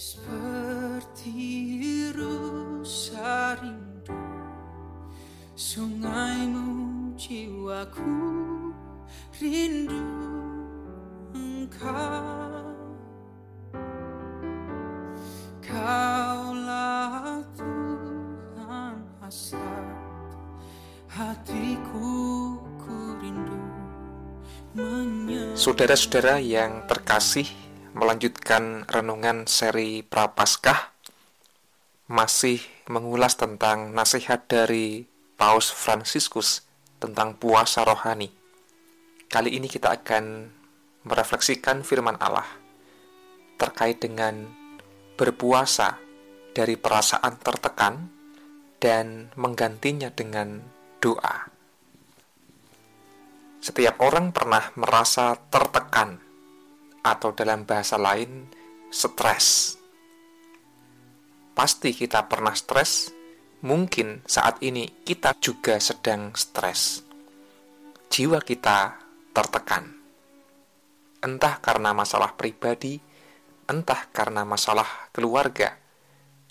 Seperti rusa rindu Sungaimu jiwaku rindu engkau. Kaulah Tuhan hasrat hatiku ku rindu Saudara-saudara yang terkasih melanjutkan renungan seri Prapaskah masih mengulas tentang nasihat dari Paus Fransiskus tentang puasa rohani. Kali ini kita akan merefleksikan firman Allah terkait dengan berpuasa dari perasaan tertekan dan menggantinya dengan doa. Setiap orang pernah merasa tertekan atau dalam bahasa lain stres. Pasti kita pernah stres, mungkin saat ini kita juga sedang stres. Jiwa kita tertekan. Entah karena masalah pribadi, entah karena masalah keluarga,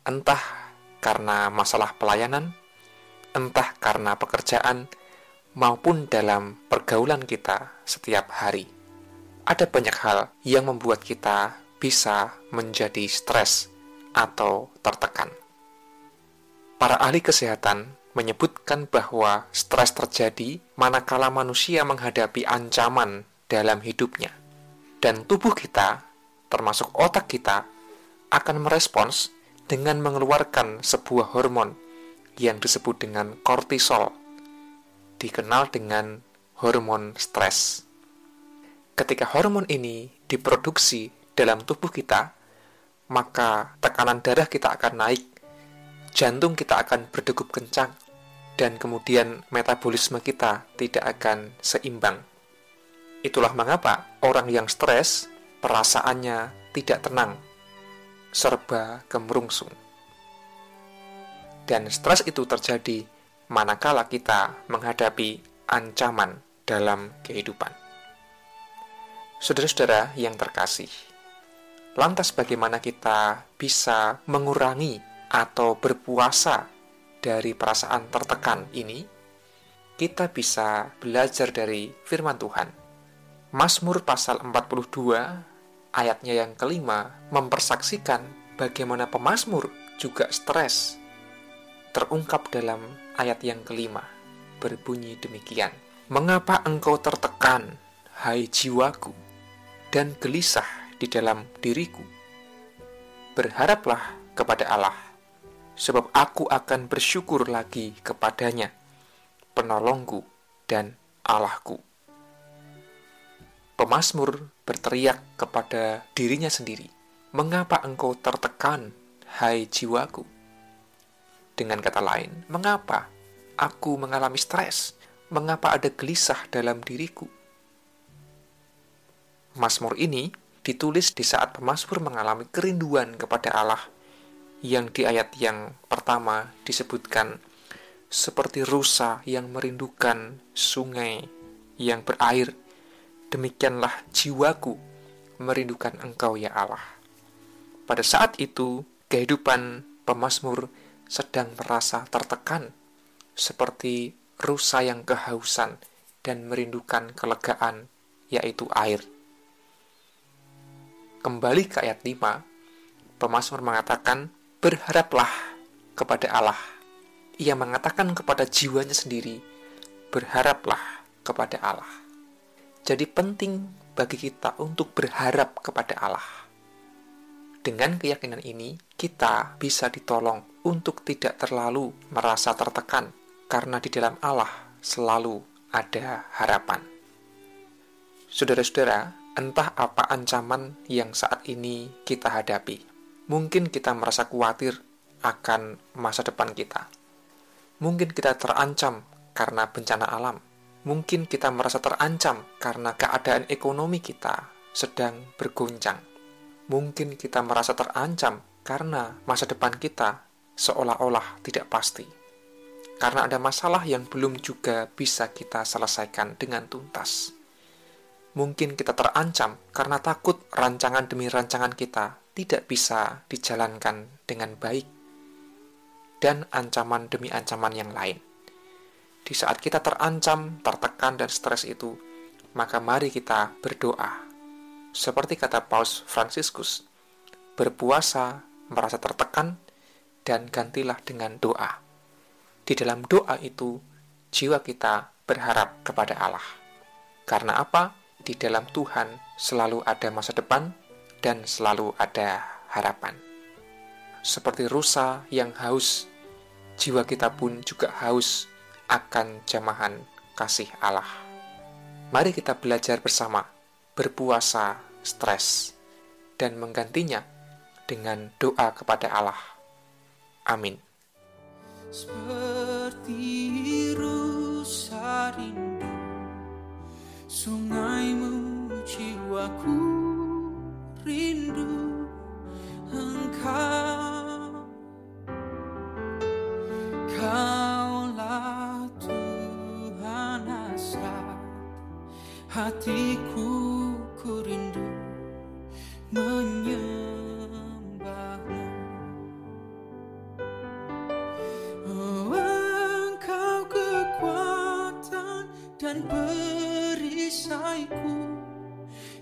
entah karena masalah pelayanan, entah karena pekerjaan, maupun dalam pergaulan kita setiap hari ada banyak hal yang membuat kita bisa menjadi stres atau tertekan. Para ahli kesehatan menyebutkan bahwa stres terjadi manakala manusia menghadapi ancaman dalam hidupnya, dan tubuh kita, termasuk otak kita, akan merespons dengan mengeluarkan sebuah hormon yang disebut dengan kortisol, dikenal dengan hormon stres. Ketika hormon ini diproduksi dalam tubuh kita, maka tekanan darah kita akan naik, jantung kita akan berdegup kencang, dan kemudian metabolisme kita tidak akan seimbang. Itulah mengapa orang yang stres perasaannya tidak tenang, serba kemerungsung. Dan stres itu terjadi manakala kita menghadapi ancaman dalam kehidupan. Saudara-saudara yang terkasih, lantas bagaimana kita bisa mengurangi atau berpuasa dari perasaan tertekan ini? Kita bisa belajar dari firman Tuhan. Mazmur pasal 42 ayatnya yang kelima mempersaksikan bagaimana pemazmur juga stres. Terungkap dalam ayat yang kelima, berbunyi demikian. Mengapa engkau tertekan, hai jiwaku? Dan gelisah di dalam diriku. Berharaplah kepada Allah, sebab aku akan bersyukur lagi kepadanya, penolongku dan Allahku. Pemasmur berteriak kepada dirinya sendiri, "Mengapa engkau tertekan, hai jiwaku?" Dengan kata lain, mengapa aku mengalami stres? Mengapa ada gelisah dalam diriku? Mazmur ini ditulis di saat pemazmur mengalami kerinduan kepada Allah yang di ayat yang pertama disebutkan seperti rusa yang merindukan sungai yang berair. Demikianlah jiwaku merindukan engkau ya Allah. Pada saat itu kehidupan pemazmur sedang merasa tertekan seperti rusa yang kehausan dan merindukan kelegaan yaitu air kembali ke ayat 5, pemazmur mengatakan, berharaplah kepada Allah. Ia mengatakan kepada jiwanya sendiri, berharaplah kepada Allah. Jadi penting bagi kita untuk berharap kepada Allah. Dengan keyakinan ini, kita bisa ditolong untuk tidak terlalu merasa tertekan, karena di dalam Allah selalu ada harapan. Saudara-saudara, entah apa ancaman yang saat ini kita hadapi. Mungkin kita merasa khawatir akan masa depan kita. Mungkin kita terancam karena bencana alam. Mungkin kita merasa terancam karena keadaan ekonomi kita sedang bergoncang. Mungkin kita merasa terancam karena masa depan kita seolah-olah tidak pasti. Karena ada masalah yang belum juga bisa kita selesaikan dengan tuntas mungkin kita terancam karena takut rancangan demi rancangan kita tidak bisa dijalankan dengan baik, dan ancaman demi ancaman yang lain. Di saat kita terancam, tertekan, dan stres itu, maka mari kita berdoa. Seperti kata Paus Fransiskus, berpuasa merasa tertekan, dan gantilah dengan doa. Di dalam doa itu, jiwa kita berharap kepada Allah. Karena apa? Di dalam Tuhan selalu ada masa depan dan selalu ada harapan. Seperti rusa yang haus, jiwa kita pun juga haus akan jamahan kasih Allah. Mari kita belajar bersama berpuasa stres dan menggantinya dengan doa kepada Allah. Amin. Seperti rusa rindu Sungaimu jiwaku rindu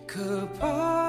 可怕。